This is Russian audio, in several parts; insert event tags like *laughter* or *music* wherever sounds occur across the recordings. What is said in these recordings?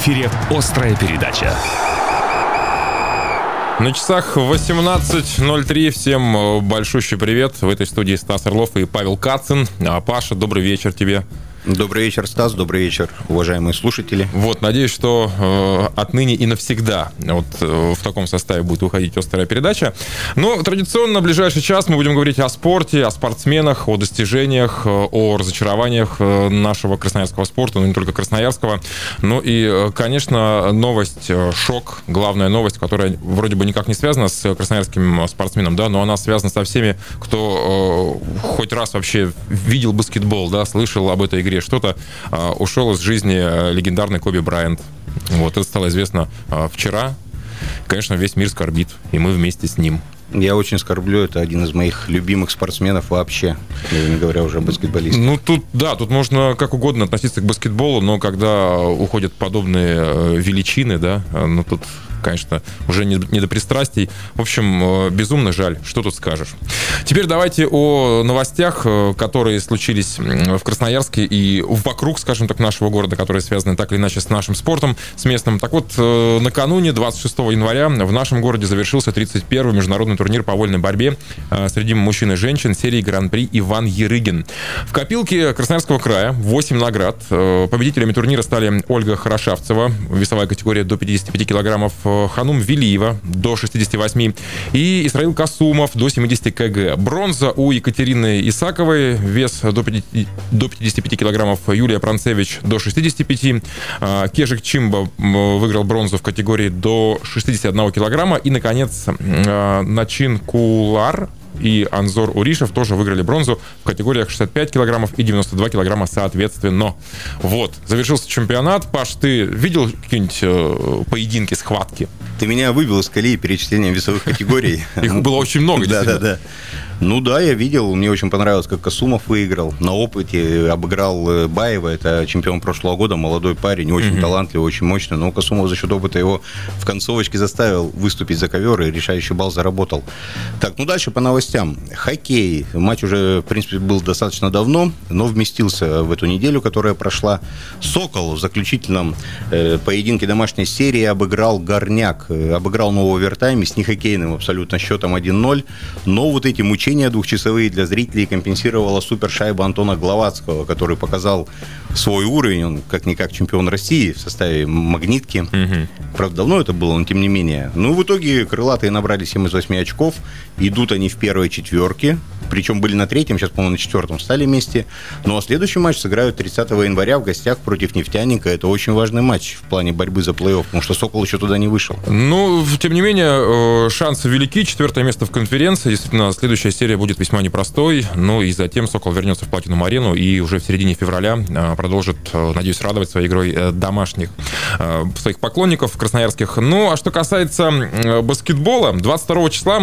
эфире «Острая передача». На часах 18.03. Всем э, большущий привет. В этой студии Стас Орлов и Павел Кацин. А, Паша, добрый вечер тебе. Добрый вечер, Стас. Добрый вечер, уважаемые слушатели. Вот, надеюсь, что э, отныне и навсегда вот э, в таком составе будет выходить острая передача. Но традиционно в ближайший час мы будем говорить о спорте, о спортсменах, о достижениях, э, о разочарованиях э, нашего красноярского спорта, но не только красноярского. Ну и, э, конечно, новость, шок, главная новость, которая вроде бы никак не связана с красноярским спортсменом, да, но она связана со всеми, кто э, хоть раз вообще видел баскетбол, да, слышал об этой игре игре что-то, а, ушел из жизни э, легендарный Коби Брайант. Вот это стало известно а, вчера. Конечно, весь мир скорбит, и мы вместе с ним. Я очень скорблю, это один из моих любимых спортсменов вообще, не говоря уже о баскетболисте. Ну, тут, да, тут можно как угодно относиться к баскетболу, но когда уходят подобные э, величины, да, э, ну, тут конечно, уже не, не до пристрастий. В общем, э, безумно жаль. Что тут скажешь? Теперь давайте о новостях, э, которые случились в Красноярске и вокруг, скажем так, нашего города, которые связаны так или иначе с нашим спортом, с местным. Так вот, э, накануне, 26 января, в нашем городе завершился 31-й международный турнир по вольной борьбе среди мужчин и женщин серии Гран-при Иван Ерыгин. В копилке Красноярского края 8 наград. Победителями турнира стали Ольга Хорошавцева, весовая категория до 55 килограммов, Ханум Велиева до 68 и Исраил Касумов до 70 кг. Бронза у Екатерины Исаковой, вес до 50, до 55 килограммов, Юлия Пранцевич до 65. А, Кежик Чимба выиграл бронзу в категории до 61 килограмма. И, наконец, а, Начин Кулар и Анзор Уришев тоже выиграли бронзу в категориях 65 килограммов и 92 килограмма соответственно. Вот, завершился чемпионат. Паш, ты видел какие-нибудь э, поединки, схватки? Ты меня выбил из колеи перечислением весовых категорий. Их было очень много, *laughs* Да, да, да. Ну да, я видел, мне очень понравилось, как Касумов выиграл. На опыте обыграл э, Баева, это чемпион прошлого года, молодой парень, очень mm талантливый, очень мощный. Но Касумов за счет опыта его в концовочке заставил выступить за ковер и решающий балл заработал. Так, ну дальше по новостям. Хоккей. Матч уже, в принципе, был достаточно давно, но вместился в эту неделю, которая прошла. Сокол в заключительном э, поединке домашней серии обыграл Горняк. Э, обыграл нового овертайме с нехоккейным абсолютно счетом 1-0. Но вот эти мучения Включения двухчасовые для зрителей компенсировала супершайба Антона Гловацкого, который показал свой уровень. Он как-никак чемпион России в составе «Магнитки». Угу. Правда, давно это было, но тем не менее. Ну, в итоге крылатые набрали 7 из 8 очков. Идут они в первой четверке. Причем были на третьем, сейчас, по-моему, на четвертом стали вместе. Ну, а следующий матч сыграют 30 января в гостях против «Нефтяника». Это очень важный матч в плане борьбы за плей-офф, потому что «Сокол» еще туда не вышел. Ну, тем не менее, э, шансы велики. Четвертое место в конференции. Действительно, следующая серия будет весьма непростой. Ну, и затем «Сокол» вернется в платину арену и уже в середине февраля э, продолжит, э, надеюсь, радовать своей игрой э, домашних э, своих поклонников красноярских. Ну, а что касается баскетбола, 22 числа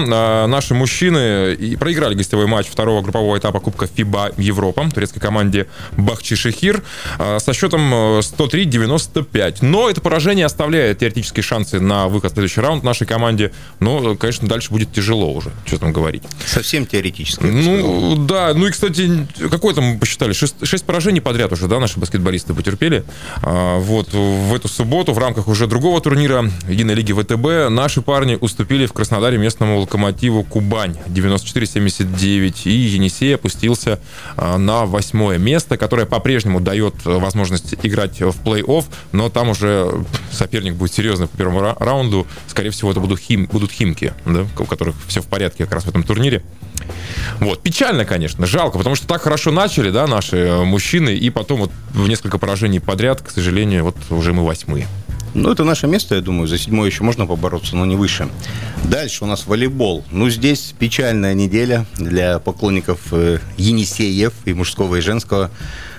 наши мужчины проиграли гостевой матч второго группового этапа Кубка ФИБА Европа турецкой команде Бахчи Шехир со счетом 103-95. Но это поражение оставляет теоретические шансы на выход в следующий раунд нашей команде. Но, конечно, дальше будет тяжело уже, что там говорить. Совсем теоретически. Ну, да. Ну и, кстати, какое там мы посчитали? Шесть, шесть поражений подряд уже, да, наши баскетболисты потерпели. А, вот в эту субботу в рамках уже другого турнира Единой лиги ВТБ наши парни уступили в Краснодаре местному локомотиву Кубань 94-79. И Енисей опустился а, на восьмое место, которое по-прежнему дает возможность играть в плей-офф, но там уже соперник будет серьезный по первому раунду. Скорее всего, это будут, хим, будут химки, да, у которых все в порядке как раз в этом турнире. Вот. Печально, конечно, жалко, потому что так хорошо начали, да, наши э, мужчины, и потом вот в несколько поражений подряд, к сожалению, вот уже мы восьмые. Ну, это наше место, я думаю. За седьмое еще можно побороться, но не выше. Дальше у нас волейбол. Ну, здесь печальная неделя для поклонников э, Енисеев и мужского, и женского.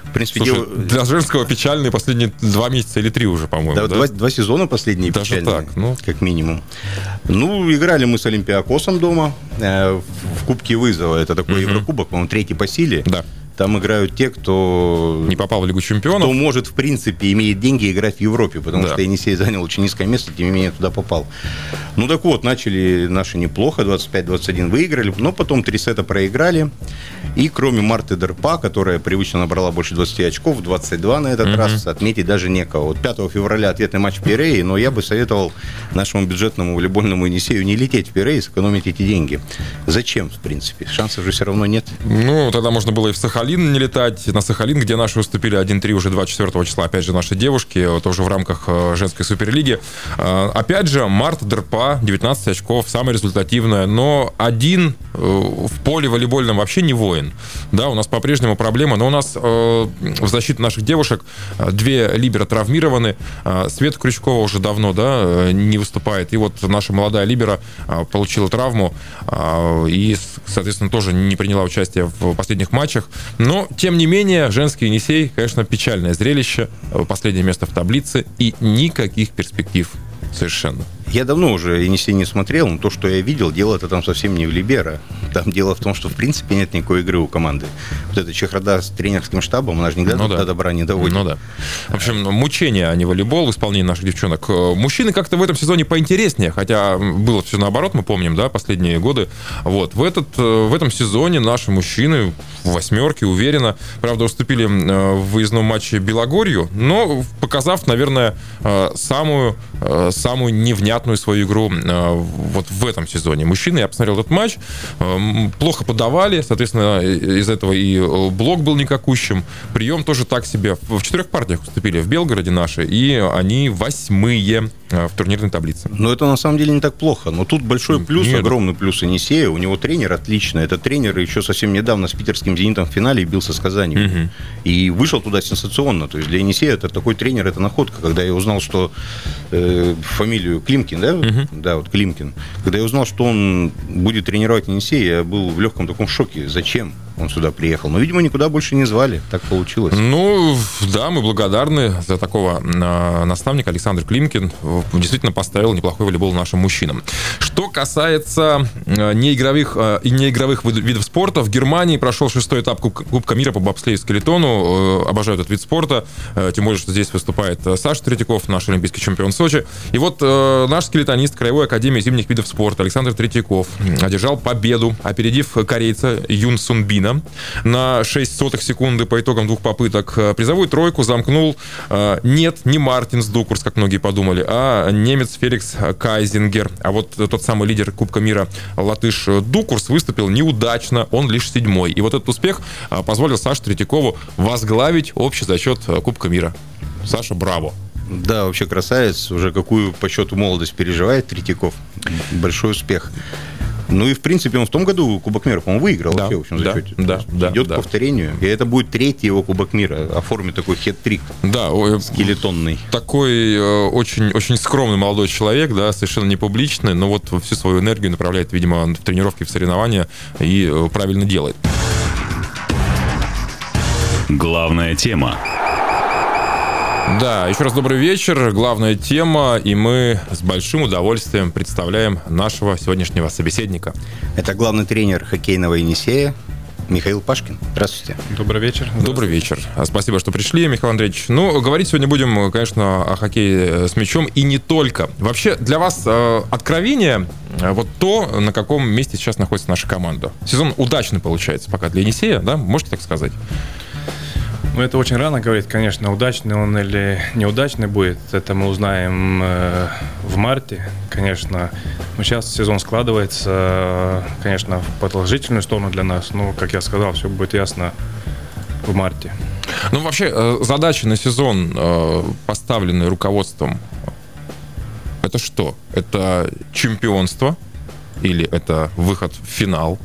В принципе, Слушай, дел... для женского печальные последние два месяца или три уже, по-моему. Да, да? Два, два сезона последние Даже печальные, так, ну. как минимум. Ну, играли мы с Олимпиакосом дома э, в Кубке вызова. Это такой угу. Еврокубок, по-моему, третий по силе. Да. Там играют те, кто... Не попал в Лигу Чемпионов. Кто может, в принципе, имеет деньги играть в Европе, потому Да. что Енисей занял очень низкое место, тем не менее туда попал. Ну так вот, начали наши неплохо, 25-21 выиграли, но потом три сета проиграли. И кроме Марты Дерпа, которая привычно набрала больше 20 очков, 22 на этот раз, отметить даже некого. Вот 5 февраля ответный матч в Пирее, но я бы советовал нашему бюджетному волейбольному Енисею не лететь в Пирей, сэкономить эти деньги. Зачем, в принципе? Шансов же все равно нет. Ну, тогда можно было и в Сахалин не летать. На Сахалин, где наши уступили 1-3 уже 24 числа. Опять же, наши девушки, тоже в рамках э, женской суперлиги. Э, Опять же, Март Дерпа, 19 очков, самая результативная. Но один э, в поле волейбольном вообще не воин. Да, у нас по-прежнему проблема. Но у нас в защите наших девушек две либера травмированы. Света Крючкова уже давно да, не выступает. И вот наша молодая либера получила травму и, соответственно, тоже не приняла участие в последних матчах. Но, тем не менее, женский Енисей, конечно, печальное зрелище. Э, Последнее место в таблице и никаких перспектив совершенно. Я давно уже Енисей не смотрел, но то, что я видел, дело это там совсем не в Либера. Там дело в том, что в принципе нет никакой игры у команды. Вот эта чехарда с тренерским штабом, она же никогда Ну до да. добра не доводит. Ну да. В общем, мучение, а не волейбол в исполнении наших девчонок. Э, Мужчины как-то в этом сезоне поинтереснее, хотя было все наоборот, мы помним, да, последние годы. Вот. В, этот, э, в этом сезоне наши мужчины в восьмерке, уверенно. Правда, уступили э, в выездном матче Белогорью, но показав, наверное, самую, самую невнятную свою игру э, вот в этом сезоне. Мужчины, я посмотрел этот матч, э, плохо подавали, соответственно, из этого и э, блок был никакущим. Прием тоже так себе. В четырех партиях уступили в Белгороде наши, и они восьмые в турнирной таблице. Но это на самом деле не так плохо. Но тут большой плюс, Нет. огромный плюс Енисея. У него тренер отличный. Этот тренер еще совсем недавно с питерским «Зенитом» в финале бился с Казанью. И вышел туда сенсационно. То есть для Енисея это такой тренер, это находка. Когда я узнал, что э, фамилию Климкин, да? Да, вот Климкин. Когда я узнал, что он будет тренировать Енисей, я был в легком таком шоке. Зачем он сюда приехал? Но, видимо, никуда больше не звали. Так получилось. Ну, да, мы благодарны за такого э, наставника. Александр Климкин действительно поставил неплохой волейбол нашим мужчинам. Что касается э, неигровых э, и неигровых вид- видов спорта, в Германии прошел шестой этап Кубка, мира по бобслею и скелетону. Э, Обожаю этот вид спорта. Э, Тем более, что здесь выступает э, Саша Третьяков, наш олимпийский чемпион Сочи. И вот наш скелетонист Краевой академии зимних видов спорта Александр Третьяков одержал победу, опередив корейца Юн Сунбина на 6 сотых секунды по итогам двух попыток. Э, Призовую тройку замкнул э, нет, не Мартинс Дукурс, как многие подумали, а немец Феликс Кайзингер. А вот тот самый лидер Кубка мира латыш Дукурс выступил неудачно, он лишь седьмой. И вот этот успех э, позволил Саше Третьякову возглавить общий зачет Кубка мира. Саша, браво! Да, вообще красавец. Уже какую по счету молодость переживает Третьяков. Большой успех. Ну и, в принципе, он в том году Кубок мира, по-моему, выиграл Да, вообще в общем да, зачете. да, да, Идет да. к повторению. И это будет третий его Кубок мира. Оформит такой хет-трик Да, скелетонный. такой э, очень, очень скромный молодой человек, да, совершенно не публичный, но вот всю свою энергию направляет, видимо, в тренировки, в соревнования и э, правильно делает. Главная тема. Да, еще раз добрый вечер. Главная тема, и мы с большим удовольствием представляем нашего сегодняшнего собеседника. Это главный тренер хоккейного Енисея Михаил Пашкин. Здравствуйте. Добрый вечер. Добрый вечер. А, Спасибо, что пришли, Михаил Андреевич. Ну, говорить сегодня будем, конечно, о хоккее э, с мячом и не только. Вообще, для вас э, откровение э, вот то, на каком месте сейчас находится наша команда. Сезон удачный получается пока для Енисея, да? Можете так сказать? Ну, это очень рано говорить, конечно, удачный он или неудачный будет. Это мы узнаем э, в марте, конечно. Но сейчас сезон складывается, э, конечно, в положительную сторону для нас. Но, как я сказал, все будет ясно в марте. Ну, вообще, э, задачи на сезон, э, поставленные руководством, это что? Это чемпионство? Или это выход в финал?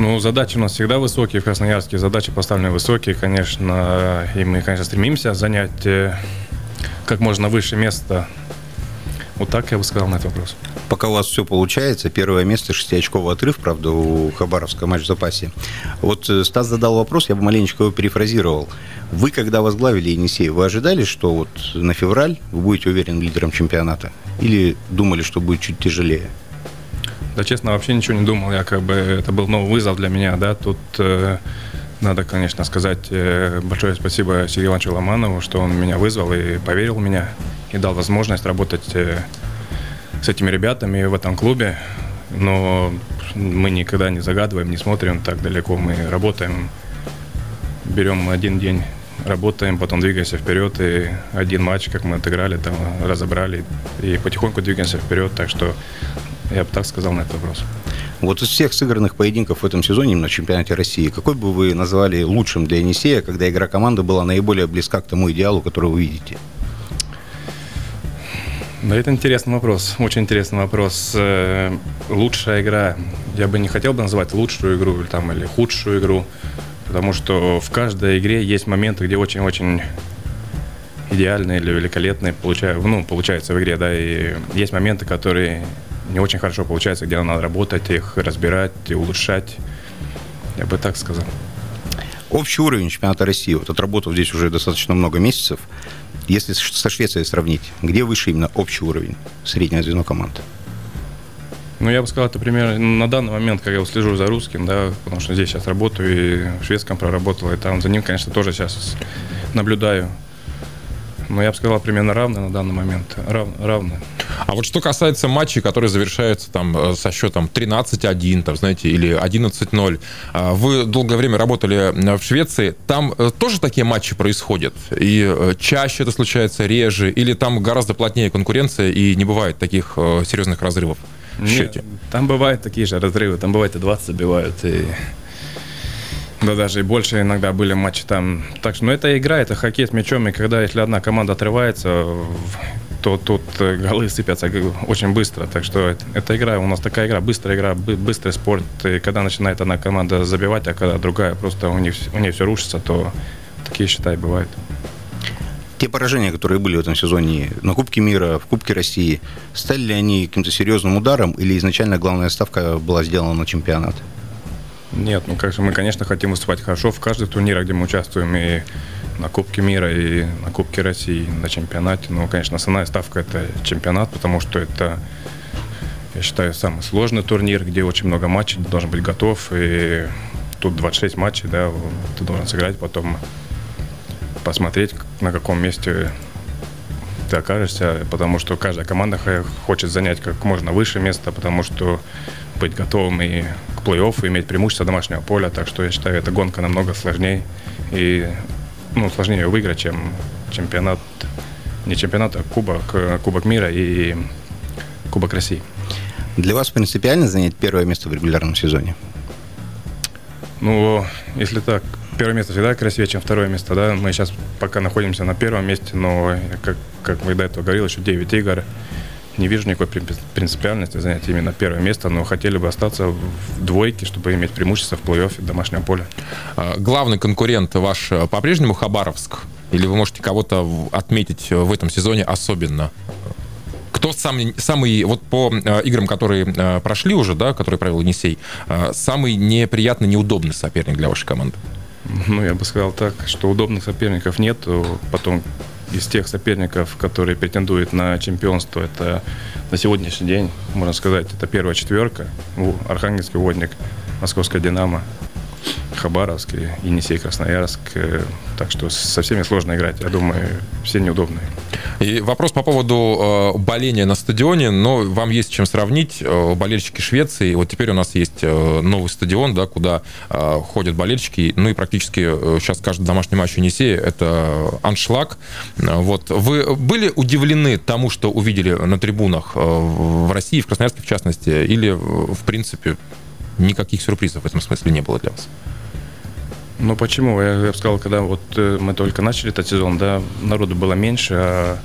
Ну, задачи у нас всегда высокие в Красноярске. Задачи поставлены высокие, конечно. И мы, конечно, стремимся занять э, как можно выше место. Вот так я бы сказал на этот вопрос. Пока у вас все получается, первое место, шестиочковый отрыв, правда, у Хабаровска матч в запасе. Вот э, Стас задал вопрос, я бы маленечко его перефразировал. Вы, когда возглавили Енисей, вы ожидали, что вот на февраль вы будете уверен лидером чемпионата? Или думали, что будет чуть тяжелее? Да, честно, вообще ничего не думал. Я как бы это был новый вызов для меня, да. Тут э, надо, конечно, сказать э, большое спасибо Сергею Ивановичу Ломанову, что он меня вызвал и поверил в меня и дал возможность работать э, с этими ребятами в этом клубе. Но мы никогда не загадываем, не смотрим так далеко. Мы работаем, берем один день работаем, потом двигаемся вперед, и один матч, как мы отыграли, там разобрали, и потихоньку двигаемся вперед, так что я бы так сказал на этот вопрос. Вот из всех сыгранных поединков в этом сезоне на чемпионате России, какой бы вы назвали лучшим для Енисея, когда игра команды была наиболее близка к тому идеалу, который вы видите? Да, это интересный вопрос, очень интересный вопрос. Э, лучшая игра, я бы не хотел бы называть лучшую игру или, там, или худшую игру, потому что в каждой игре есть моменты, где очень-очень идеальные или великолепные получаю, ну, получается в игре, да, и есть моменты, которые не очень хорошо получаются, где надо работать, их разбирать, улучшать. Я бы так сказал. Общий уровень чемпионата России, вот отработав здесь уже достаточно много месяцев, если со Швецией сравнить, где выше именно общий уровень, среднее звено команды? Ну, я бы сказал, это примерно на данный момент, как я слежу за русским, да, потому что здесь сейчас работаю и в шведском проработал, и там за ним, конечно, тоже сейчас наблюдаю. Но я бы сказал, примерно равно на данный момент. Рав, равно. А вот что касается матчей, которые завершаются там э, со счетом 13-1, там, знаете, или 11-0, а вы долгое время работали э, в Швеции, там э, тоже такие матчи происходят? И чаще это случается, реже? Или там гораздо плотнее конкуренция и не бывает таких серьезных разрывов в счете? Нет, там бывают такие же разрывы, там бывает и 20 забивают, и да, даже и больше иногда были матчи там. Так что, ну, это игра, это хоккей с мячом, и когда, если одна команда отрывается, то тут э, голы сыпятся очень быстро. Так что эта игра, у нас такая игра, быстрая игра, быстрый спорт. И когда начинает одна команда забивать, а когда другая просто у нее, у нее все рушится, то такие, считай, бывают. Те поражения, которые были в этом сезоне на Кубке мира, в Кубке России, стали ли они каким-то серьезным ударом или изначально главная ставка была сделана на чемпионат? Нет, ну как же мы, конечно, хотим выступать хорошо в каждом турнире, где мы участвуем, и на Кубке мира, и на Кубке России, на чемпионате. Но, конечно, основная ставка – это чемпионат, потому что это, я считаю, самый сложный турнир, где очень много матчей, ты должен быть готов, и тут 26 матчей, да, ты должен сыграть, потом посмотреть, на каком месте ты окажешься, потому что каждая команда хочет занять как можно выше место, потому что быть готовым и к плей-оффу, иметь преимущество домашнего поля. Так что я считаю, эта гонка намного сложнее. И ну, сложнее выиграть, чем чемпионат, не чемпионат, а кубок, кубок мира и Кубок России. Для вас принципиально занять первое место в регулярном сезоне? Ну, если так, первое место всегда красивее, чем второе место, да. Мы сейчас пока находимся на первом месте, но, как, как мы до этого говорил, еще 9 игр не вижу никакой принципиальности занять именно первое место, но хотели бы остаться в двойке, чтобы иметь преимущество в плей-оффе домашнего поля. А, главный конкурент ваш э, по-прежнему Хабаровск? Или вы можете кого-то отметить в этом сезоне особенно? Кто самый, самый вот по э, играм, которые э, прошли уже, да, которые провел Енисей, самый неприятный, неудобный соперник для вашей команды? Ну, я бы сказал так, что удобных соперников нет. Потом из тех соперников, которые претендуют на чемпионство, это на сегодняшний день, можно сказать, это первая четверка. Архангельский водник, Московская «Динамо», Хабаровск, Енисей, Красноярск. Э, так что со всеми сложно играть. Я думаю, все неудобные. И вопрос по поводу э, боления на стадионе, но вам есть чем сравнить. Э, болельщики Швеции, вот теперь у нас есть новый стадион, да, куда ходят болельщики, ну и практически сейчас каждый домашний матч Енисея – это аншлаг. Вот. Вы были удивлены тому, что увидели на трибунах в России, в Красноярске в частности, или, в принципе, никаких сюрпризов в этом смысле не было для вас? Ну почему? Я, я бы сказал, когда вот э, мы только начали этот сезон, да, народу было меньше, а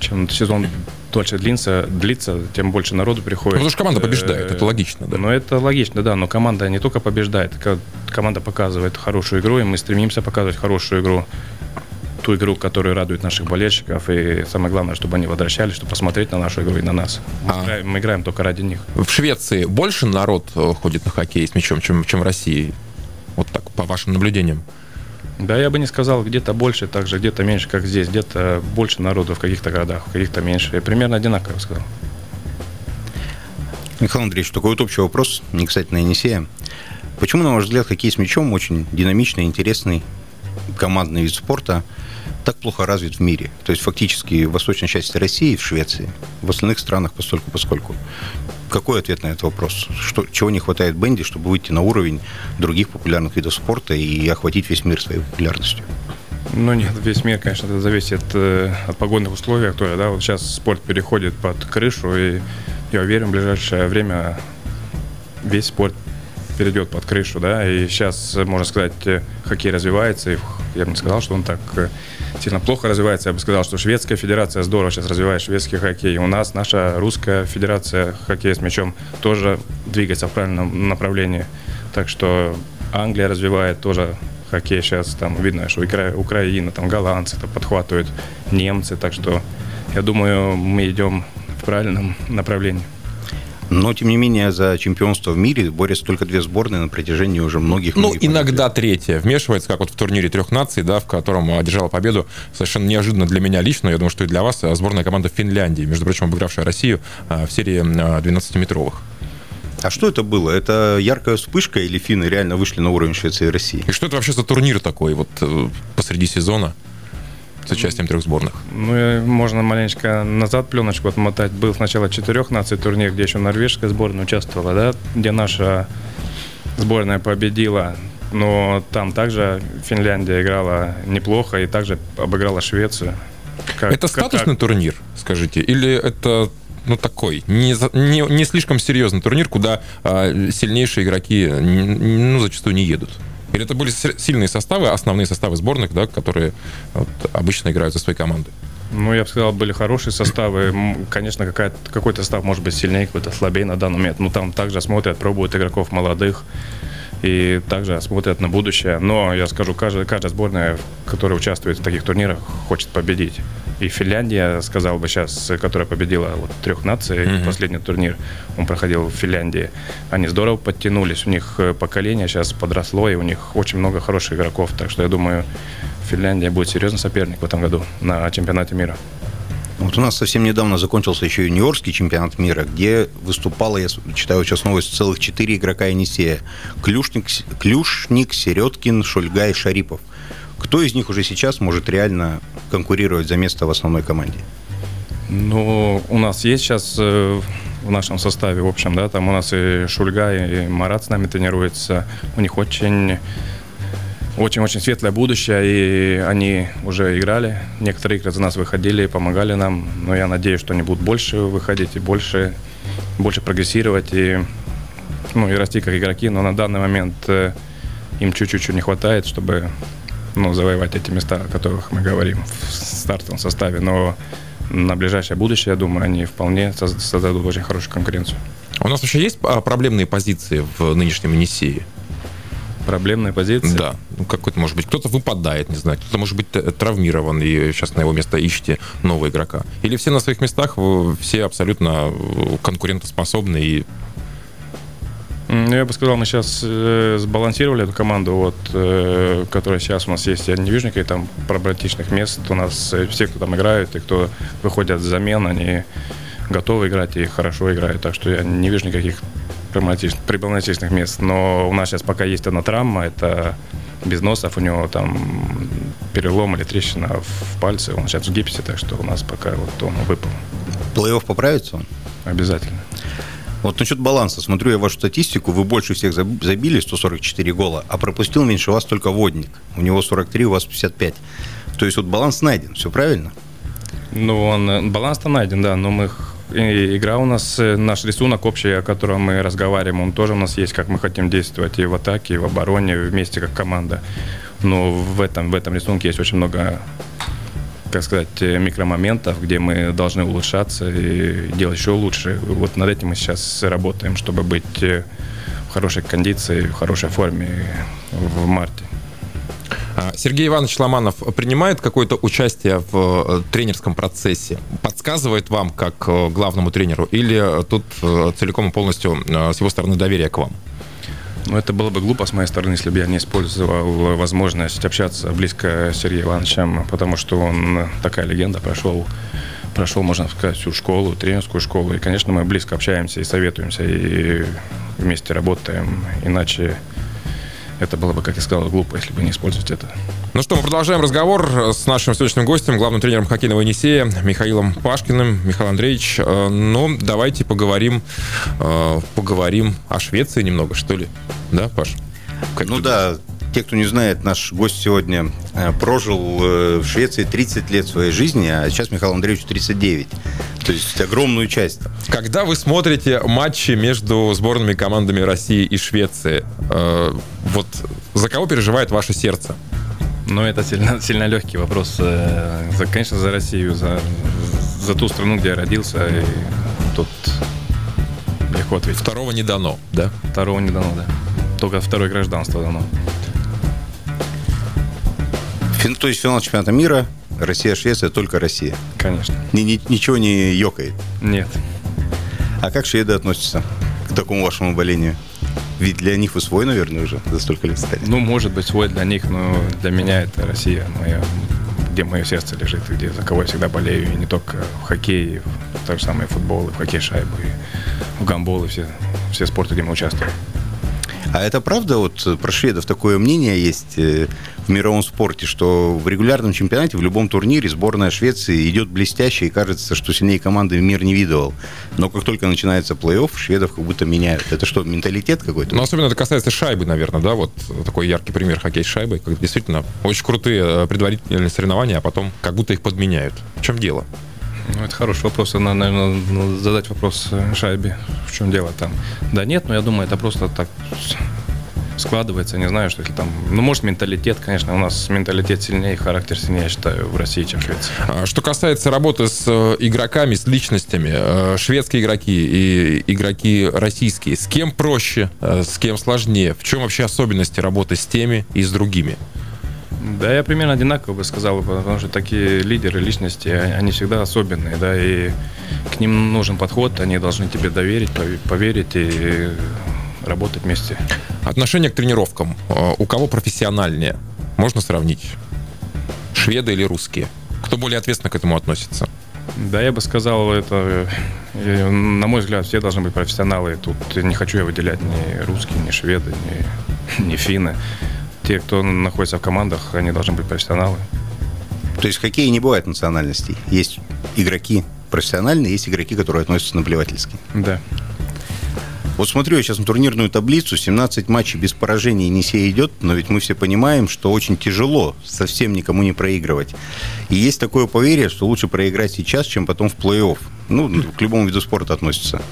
чем сезон дольше длится, длится, тем больше народу приходит. Ну, потому что команда побеждает, это логично, да? Ну, это логично, да, но команда не только побеждает, команда показывает хорошую игру, и мы стремимся показывать хорошую игру, ту игру, которая радует наших болельщиков, и самое главное, чтобы они возвращались, чтобы посмотреть на нашу игру и на нас. Мы, а. играем, мы играем только ради них. В Швеции больше народ э, ходит на хоккей с мячом, чем, чем в России? Вот так, по вашим наблюдениям. Да, я бы не сказал, где-то больше, также где-то меньше, как здесь. Где-то больше народу в каких-то городах, в каких-то меньше. Я примерно одинаково сказал. Михаил Андреевич, такой вот общий вопрос, не кстати, на Енисея. Почему, на ваш взгляд, хоккей с мячом очень динамичный, интересный командный вид спорта так плохо развит в мире? То есть фактически в восточной части России, в Швеции, в остальных странах постольку поскольку. Какой ответ на этот вопрос? Что, чего не хватает Бенди, чтобы выйти на уровень других популярных видов спорта и охватить весь мир своей популярностью? Ну нет, весь мир, конечно, это зависит э, от погодных условий, которые, да, вот сейчас спорт переходит под крышу, и я уверен, в ближайшее время весь спорт перейдет под крышу, да, и сейчас, можно сказать, э, хоккей развивается, и я бы не сказал, что он так э, сильно плохо развивается, я бы сказал, что шведская федерация здорово сейчас развивает шведский хоккей, у нас наша русская федерация хоккея с мячом тоже двигается в правильном направлении, так что Англия развивает тоже хоккей сейчас, там видно, что Украина, там голландцы там подхватывают, немцы, так что я думаю, мы идем в правильном направлении. Но, тем не менее, за чемпионство в мире борются только две сборные на протяжении уже многих Ну, многих иногда третья вмешивается, как вот в турнире трех наций, да, в котором одержала победу совершенно неожиданно для меня лично, я думаю, что и для вас, а, сборная команда Финляндии, между прочим, обыгравшая Россию а, в серии 12-метровых. А что это было? Это яркая вспышка или финны реально вышли на уровень Швеции и России? И что это вообще за турнир такой вот э, посреди сезона? С участием трех сборных? Ну, можно маленечко назад пленочку отмотать. Был сначала четырех наций турнир, где еще норвежская сборная участвовала, да, где наша сборная победила. Но там также Финляндия играла неплохо и также обыграла Швецию. Как, это статусный как... турнир, скажите? Или это ну, такой, не, не, не слишком серьезный турнир, куда а, сильнейшие игроки ну, зачастую не едут? Или это были сильные составы, основные составы сборных, да, которые вот, обычно играют за свои команды? Ну, я бы сказал, были хорошие составы. Конечно, какой-то состав может быть сильнее, какой-то слабее на данный момент. Но там также смотрят, пробуют игроков молодых и также смотрят на будущее. Но я скажу, каждая, каждая сборная, которая участвует в таких турнирах, хочет победить. И Финляндия, сказал бы сейчас, которая победила вот трех наций, mm-hmm. последний турнир, он проходил в Финляндии. Они здорово подтянулись, у них э, поколение сейчас подросло, и у них очень много хороших игроков. Так что я думаю, Финляндия будет серьезный соперник в этом году на чемпионате мира. Вот у нас совсем недавно закончился еще юниорский чемпионат мира, где выступало, я читаю сейчас новость, целых четыре игрока Енисея. Клюшник, Клюшник, Середкин, Шульга и Шарипов. Кто из них уже сейчас может реально конкурировать за место в основной команде? Ну, у нас есть сейчас э, в нашем составе, в общем, да, там у нас и Шульга, и Марат с нами тренируется. У них очень очень-очень светлое будущее, и они уже играли. Некоторые игры за нас выходили и помогали нам. Но я надеюсь, что они будут больше выходить и больше, больше прогрессировать и, ну, и расти как игроки. Но на данный момент э, им чуть-чуть не хватает, чтобы ну, завоевать эти места, о которых мы говорим в стартовом составе. Но на ближайшее будущее, я думаю, они вполне создадут очень хорошую конкуренцию. У нас вообще есть а, проблемные позиции в нынешнем Енисее? проблемная позиция. Да, ну какой-то, может быть, кто-то выпадает, не знаю, кто-то, может быть, травмирован, и сейчас на его место ищете нового игрока. Или все на своих местах, все абсолютно конкурентоспособны и я бы сказал, мы сейчас э, сбалансировали эту команду, вот, э, которая сейчас у нас есть. Я не вижу никаких там проблематичных мест. У нас э, все, кто там играют и кто выходят с замен, они готовы играть и хорошо играют. Так что я не вижу никаких проблематичных мест. Но у нас сейчас пока есть одна травма, это без носов, у него там перелом или трещина в пальце, он сейчас в гипсе, так что у нас пока вот он выпал. Плей-офф поправится он? Обязательно. Вот насчет баланса. Смотрю я вашу статистику. Вы больше всех забили, 144 гола, а пропустил меньше вас только Водник. У него 43, у вас 55. То есть вот баланс найден. Все правильно? Ну, он, э, баланс-то найден, да, но мы и игра у нас, э, наш рисунок общий, о котором мы разговариваем, он тоже у нас есть, как мы хотим действовать и в атаке, и в обороне, вместе как команда. Но в этом, в этом рисунке есть очень много, как сказать, э, микромоментов, где мы должны улучшаться и делать еще лучше. Вот над этим мы сейчас работаем, чтобы быть э, в хорошей кондиции, в хорошей форме в марте. А, Сергей Иванович Ломанов принимает какое-то участие в э, тренерском процессе? Подсказывает вам как главному тренеру? Или тут целиком и полностью с его стороны доверие к вам? Ну, это было бы глупо с моей стороны, если бы я не использовал возможность общаться близко с Сергеем Ивановичем, потому что он такая легенда, прошел прошел, можно сказать, всю школу, тренерскую школу. И, конечно, мы близко общаемся и советуемся, и вместе работаем. Иначе это было бы, как я сказал, глупо, если бы не использовать это. Ну что, мы продолжаем разговор с нашим сегодняшним гостем, главным тренером хоккейного Енисея Михаилом Пашкиным. Михаил Андреевич, э, ну, давайте поговорим, э, поговорим о Швеции немного, что ли? Да, Паш? Как ну да, те, кто не знает, наш гость сегодня э, прожил в Швеции 30 лет своей жизни, а сейчас Михаил Андреевич 39. То есть огромную часть. Когда вы смотрите матчи между сборными командами России и Швеции, вот за кого переживает ваше сердце? Ну, это сильно, *laughs* сильно легкий вопрос. За, конечно, за Россию, за, за ту страну, где я родился. И тут легко ответить. Второго не дано, да? Второго не дано, да. Только второе гражданство дано. Фин, то есть финал чемпионата мира, Россия, Швеция, только Россия. Конечно. Ни, ни, ничего не ёкает. Нет. А как шведы относятся к такому вашему болению? Ведь для них вы свой, наверное, уже за столько лет стали. Ну, может быть, свой для них, но для меня это Россия, моя, где мое сердце лежит, где за кого я всегда болею, и не только в хоккее, в то же самое футбол, и в хоккей шайбу, и в гамбол, и все, все спорты, где мы участвуем. А это правда, вот про шведов такое мнение есть э, в мировом спорте, что в регулярном чемпионате, в любом турнире сборная Швеции идет блестяще и кажется, что сильнее команды мир не видывал. Но как только начинается плей-офф, шведов как будто меняют. Это что, менталитет какой-то? Ну, особенно это касается шайбы, наверное, да, вот такой яркий пример хоккей с шайбой, когда действительно очень крутые э, предварительные соревнования, а потом как будто их подменяют. В чем дело? Ну, это хороший вопрос. Надо, наверное, задать вопрос э, Шайбе, в чем дело там. Да нет, но я думаю, это просто так складывается, не знаю, что если там... Ну, может, менталитет, конечно, у нас менталитет сильнее, характер сильнее, я считаю, в России, чем в Швеции. А что касается работы с э, игроками, с личностями, э, шведские игроки и игроки российские, с кем проще, с кем сложнее? В чем вообще особенности работы с теми и с другими? Да, я примерно одинаково бы сказал, потому что такие лидеры, личности, они всегда особенные, да, и к ним нужен подход, они должны тебе доверить, поверить и работать вместе. Отношение к тренировкам. Э, у кого профессиональнее? Можно сравнить? Шведы или русские? Кто более ответственно к этому относится? Да, я бы сказал, это, э, на мой взгляд, все должны быть профессионалы. Тут не хочу я выделять ни русские, ни шведы, ни, *laughs* ни финны те, кто находится в командах, они должны быть профессионалы. То есть в хоккее не бывает национальностей. Есть игроки профессиональные, есть игроки, которые относятся наплевательски. Да. Вот смотрю я сейчас на турнирную таблицу, 17 матчей без поражений Енисей идет, но ведь мы все понимаем, что очень тяжело совсем никому не проигрывать. И есть такое поверье, что лучше проиграть сейчас, чем потом в плей-офф. Ну, к любому виду спорта относится.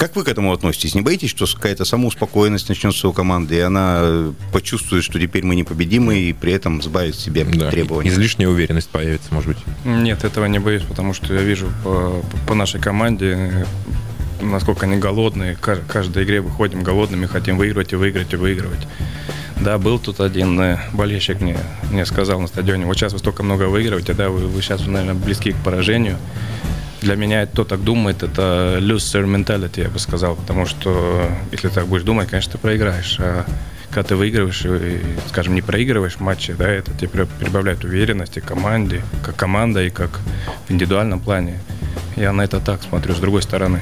Как вы к этому относитесь? Не боитесь, что какая-то самоуспокоенность начнется у команды, и она почувствует, что теперь мы непобедимы, и при этом сбавит себе да, требования? Излишняя уверенность появится, может быть? Нет, этого не боюсь, потому что я вижу по, по нашей команде, насколько они голодные. К каждой игре выходим голодными, хотим выигрывать и выиграть и выигрывать. Да, был тут один э, болельщик мне, мне сказал на стадионе, вот сейчас вы столько много выигрываете, да, вы, вы сейчас, наверное, близки к поражению для меня, кто так думает, это loser mentality, я бы сказал, потому что если так будешь думать, конечно, ты проиграешь. А когда ты выигрываешь и, скажем, не проигрываешь матчи, да, это тебе прибавляет уверенности команде, как команда и как в индивидуальном плане. Я на это так смотрю, с другой стороны.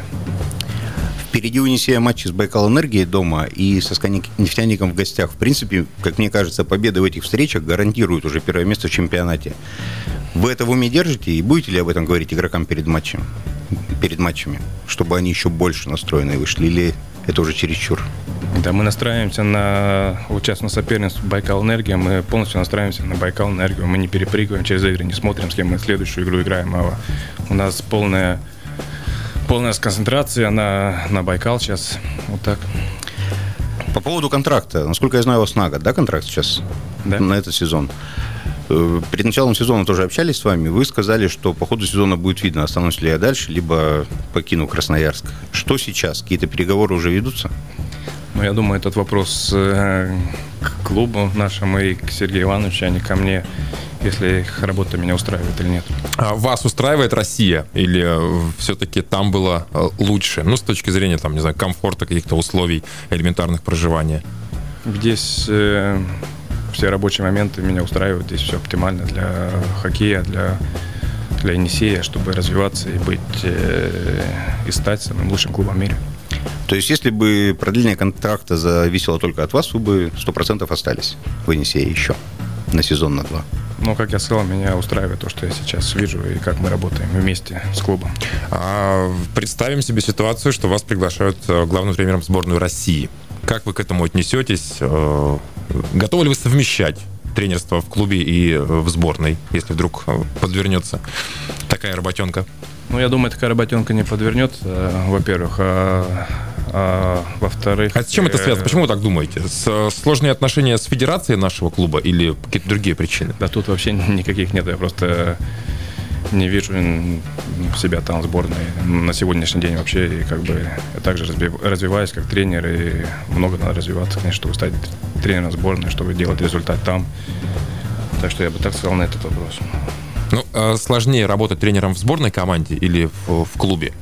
Впереди у Енисея матчи с Байкал Энергией дома и со нефтяником в гостях. В принципе, как мне кажется, победа в этих встречах гарантирует уже первое место в чемпионате. Вы это в уме держите и будете ли об этом говорить игрокам перед матчем? Перед матчами, чтобы они еще больше настроенные вышли, или это уже чересчур? Да, мы настраиваемся на участие соперницу Байкал Энергия. Мы полностью настраиваемся на Байкал Энергию. Мы не перепрыгиваем через игры, не смотрим, с кем мы следующую игру играем. А у нас полная, полная сконцентрация на, на Байкал сейчас. Вот так. По поводу контракта. Насколько я знаю, у вас на год, да, контракт сейчас? Да. На этот сезон. Э, перед началом сезона тоже общались с вами. Вы сказали, что по ходу сезона будет видно, останусь ли я дальше, либо покину Красноярск. Что сейчас? Какие-то переговоры уже ведутся? Ну, я думаю, этот вопрос э, к клубу нашему и к Сергею Ивановичу, а не ко мне, если их работа меня устраивает или нет. А вас устраивает Россия? Или э, все-таки там было лучше? Ну, с точки зрения, там, не знаю, комфорта, каких-то условий элементарных проживания. Здесь все рабочие моменты меня устраивают. Здесь все оптимально для хоккея, для для Енисея, чтобы развиваться и быть э, и стать самым лучшим клубом в мире. То есть, если бы продление контракта зависело только от вас, вы бы 100% остались в Енисее еще на сезон на два. Ну, как я сказал, меня устраивает то, что я сейчас вижу и как мы работаем вместе с клубом. А, представим себе ситуацию, что вас приглашают э, главным тренером сборной России. Как вы к этому отнесетесь? Э, готовы ли вы совмещать тренерство в клубе и э, в сборной, если вдруг подвернется такая работенка? Ну, я думаю, такая работенка не подвернется, во-первых. А во-вторых... А с чем это связано? Почему вы так думаете? С, сложные отношения с федерацией нашего клуба или какие-то другие причины? Да тут вообще *laughs* никаких нет. Я просто не вижу себя там в сборной на сегодняшний день вообще. И как бы я также развиваюсь как тренер, и много надо развиваться, конечно, чтобы стать тренером сборной, чтобы делать результат там. Так что я бы так сказал на этот вопрос. Ну, а сложнее работать тренером в сборной команде или в, в клубе?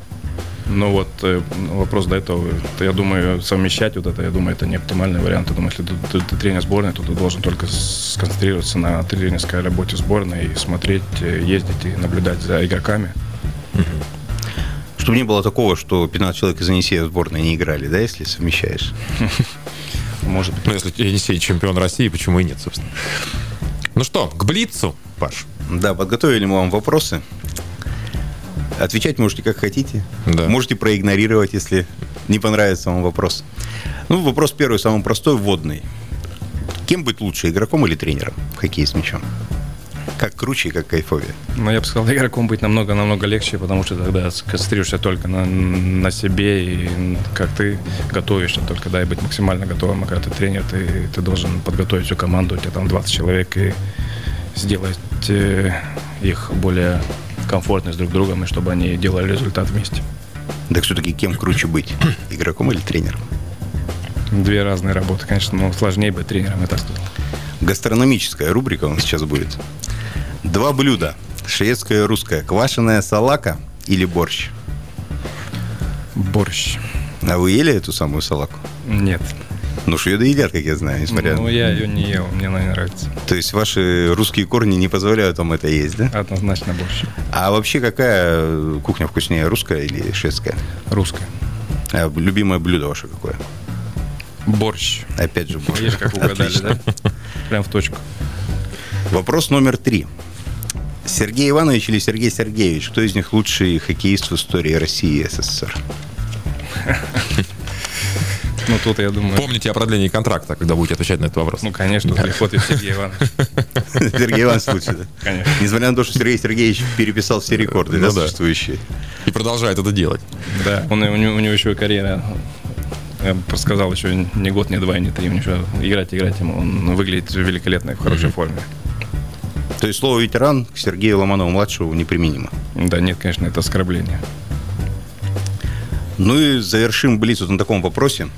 Ну вот э, вопрос до этого, я думаю, совмещать вот это, я думаю, это не оптимальный вариант. Я думаю, если ты, ты, ты тренер сборной, то ты должен только сконцентрироваться на тренерской работе сборной и смотреть, э, ездить и наблюдать за игроками. Чтобы не было такого, что 15 человек из Енисея в сборной не играли, да, если совмещаешь? *laughs* Может быть. Ну, если Енисей чемпион России, почему и нет, собственно. Ну что, к Блицу, Паш? Да, подготовили мы вам вопросы. Отвечать можете как хотите. Да. Можете проигнорировать, если не понравится вам вопрос. Ну, вопрос первый, самый простой, вводный. Кем быть лучше, игроком или тренером в хоккее с мячом? Как круче, как кайфовее? Ну, я бы сказал, игроком быть намного-намного легче, потому что тогда концентрируешься только на, на себе и как ты готовишься только, да, и быть максимально готовым. А когда ты тренер, ты, ты должен подготовить всю команду, у тебя там 20 человек, и сделать э, их более комфортны с друг другом, и чтобы они делали результат вместе. Так все-таки кем круче быть? *clears throat* Игроком или тренером? Две разные работы, конечно, но сложнее быть тренером, я так сказал. Гастрономическая рубрика у нас сейчас будет. Два блюда. Шведская и русская. Квашеная салака или борщ? Борщ. А вы ели эту самую салаку? Нет. Ну, шведы едят, как я знаю, несмотря Ну, я ее не ел, мне она не нравится. То есть ваши русские корни не позволяют вам это есть, да? Однозначно больше. А вообще какая кухня вкуснее, русская или шведская? Русская. А любимое блюдо ваше какое? Борщ. Опять же борщ. Видишь, как угадали, да? Прям в точку. Вопрос номер три. Сергей Иванович или Сергей Сергеевич? Кто из них лучший хоккеист в истории России и СССР? *laughs* Ну, тут, я думаю... Помните о продлении контракта, когда будете отвечать на этот вопрос. Ну, конечно, легко ответить *laughs* Сергей Иванович. Сергей Иванович лучше, да? Конечно. Несмотря на то, что Сергей Сергеевич переписал все рекорды, ну, да, существующие. И продолжает это делать. Да, у, него, еще и карьера я бы сказал, еще не год, не два, не три. Ничего, играть, играть ему. Он выглядит великолепно и в хорошей форме. То есть слово ветеран к Сергею Ломанову-младшему неприменимо? Да нет, конечно, это оскорбление. Ну и завершим Блиц вот на таком вопросе.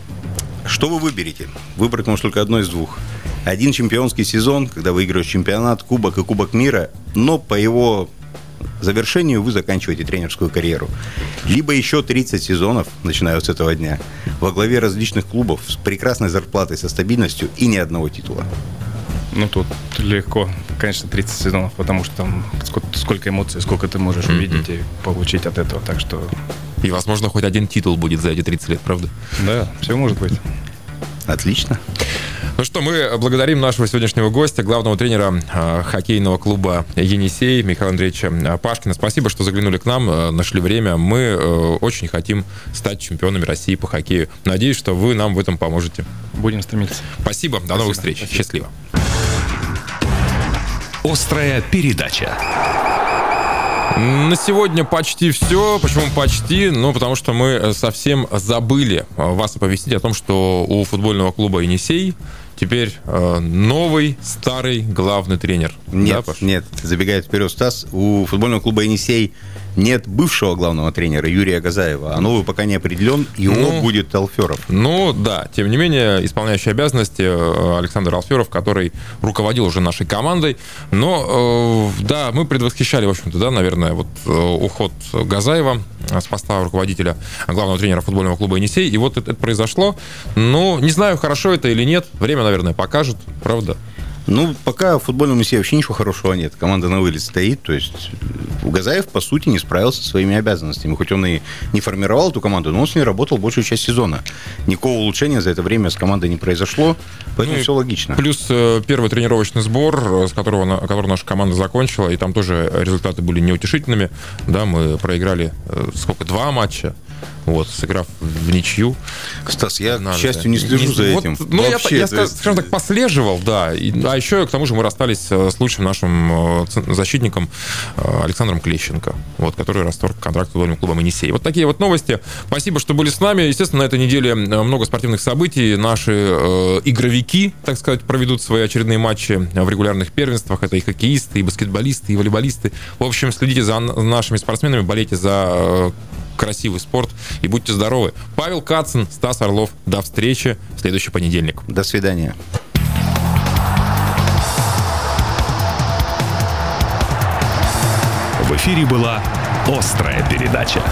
Что вы выберете? Выбрать может только одно из двух. Один чемпионский сезон, когда выигрываешь чемпионат, кубок и кубок мира, но по его завершению вы заканчиваете тренерскую карьеру. Либо еще 30 сезонов, начиная с этого дня, во главе различных клубов с прекрасной зарплатой, со стабильностью и ни одного титула. Ну, тут легко, конечно, 30 сезонов, потому что там сколько, эмоций, сколько ты можешь mm-hmm. увидеть и получить от этого. Так что и, возможно, хоть один титул будет за эти 30 лет, правда? Да, все может быть. Отлично. Ну что, мы благодарим нашего сегодняшнего гостя, главного тренера э, хоккейного клуба «Енисей» Михаила Андреевича э, Пашкина. Спасибо, что заглянули к нам, э, нашли время. Мы э, очень хотим стать чемпионами России по хоккею. Надеюсь, что вы нам в этом поможете. Будем стремиться. Спасибо, до Спасибо. новых встреч. Спасибо. Счастливо. Острая передача. На сегодня почти все. Почему почти? Ну, потому что мы э, совсем забыли э, вас оповестить о том, что у футбольного клуба «Енисей» теперь э, новый, старый главный тренер. Нет, да, нет, забегает вперед Стас. У футбольного клуба «Енисей» нет бывшего главного тренера Юрия Газаева, а новый пока не определен, его ну, будет Алферов. Ну да, тем не менее, исполняющий обязанности э, Александр Алферов, который руководил уже нашей командой. Но э, да, мы предвосхищали, в общем-то, да, наверное, вот э, уход Газаева с поста руководителя главного тренера футбольного клуба «Енисей». И вот это, это произошло. Ну, не знаю, хорошо это или нет. Время, наверное, покажет, правда? Ну, пока в футбольном миссии вообще ничего хорошего нет. Команда на вылет стоит. То есть Угазаев, по сути, не справился со своими обязанностями. Хоть он и не формировал эту команду, но он с ней работал большую часть сезона. Никакого улучшения за это время с командой не произошло, поэтому ну, все логично. Плюс э, первый тренировочный сбор, э, с которого, который наша команда закончила, и там тоже результаты были неутешительными. Да, мы проиграли э, сколько, два матча вот, сыграв в ничью. Стас, я, Надо, к счастью, не слежу не, за этим. Вот, ну, Вообще, я, я скажем, есть... скажем так, послеживал, да. И, а еще, к тому же, мы расстались э, с лучшим нашим э, защитником э, Александром Клещенко, вот, который расторг контракт с футбольным клубом «Енисей». Вот такие вот новости. Спасибо, что были с нами. Естественно, на этой неделе много спортивных событий. Наши э, игровики, так сказать, проведут свои очередные матчи в регулярных первенствах. Это и хоккеисты, и баскетболисты, и волейболисты. В общем, следите за нашими спортсменами, болейте за красивый спорт и будьте здоровы. Павел Кацин, Стас Орлов. До встречи в следующий понедельник. До свидания. Эфире была «Острая передача».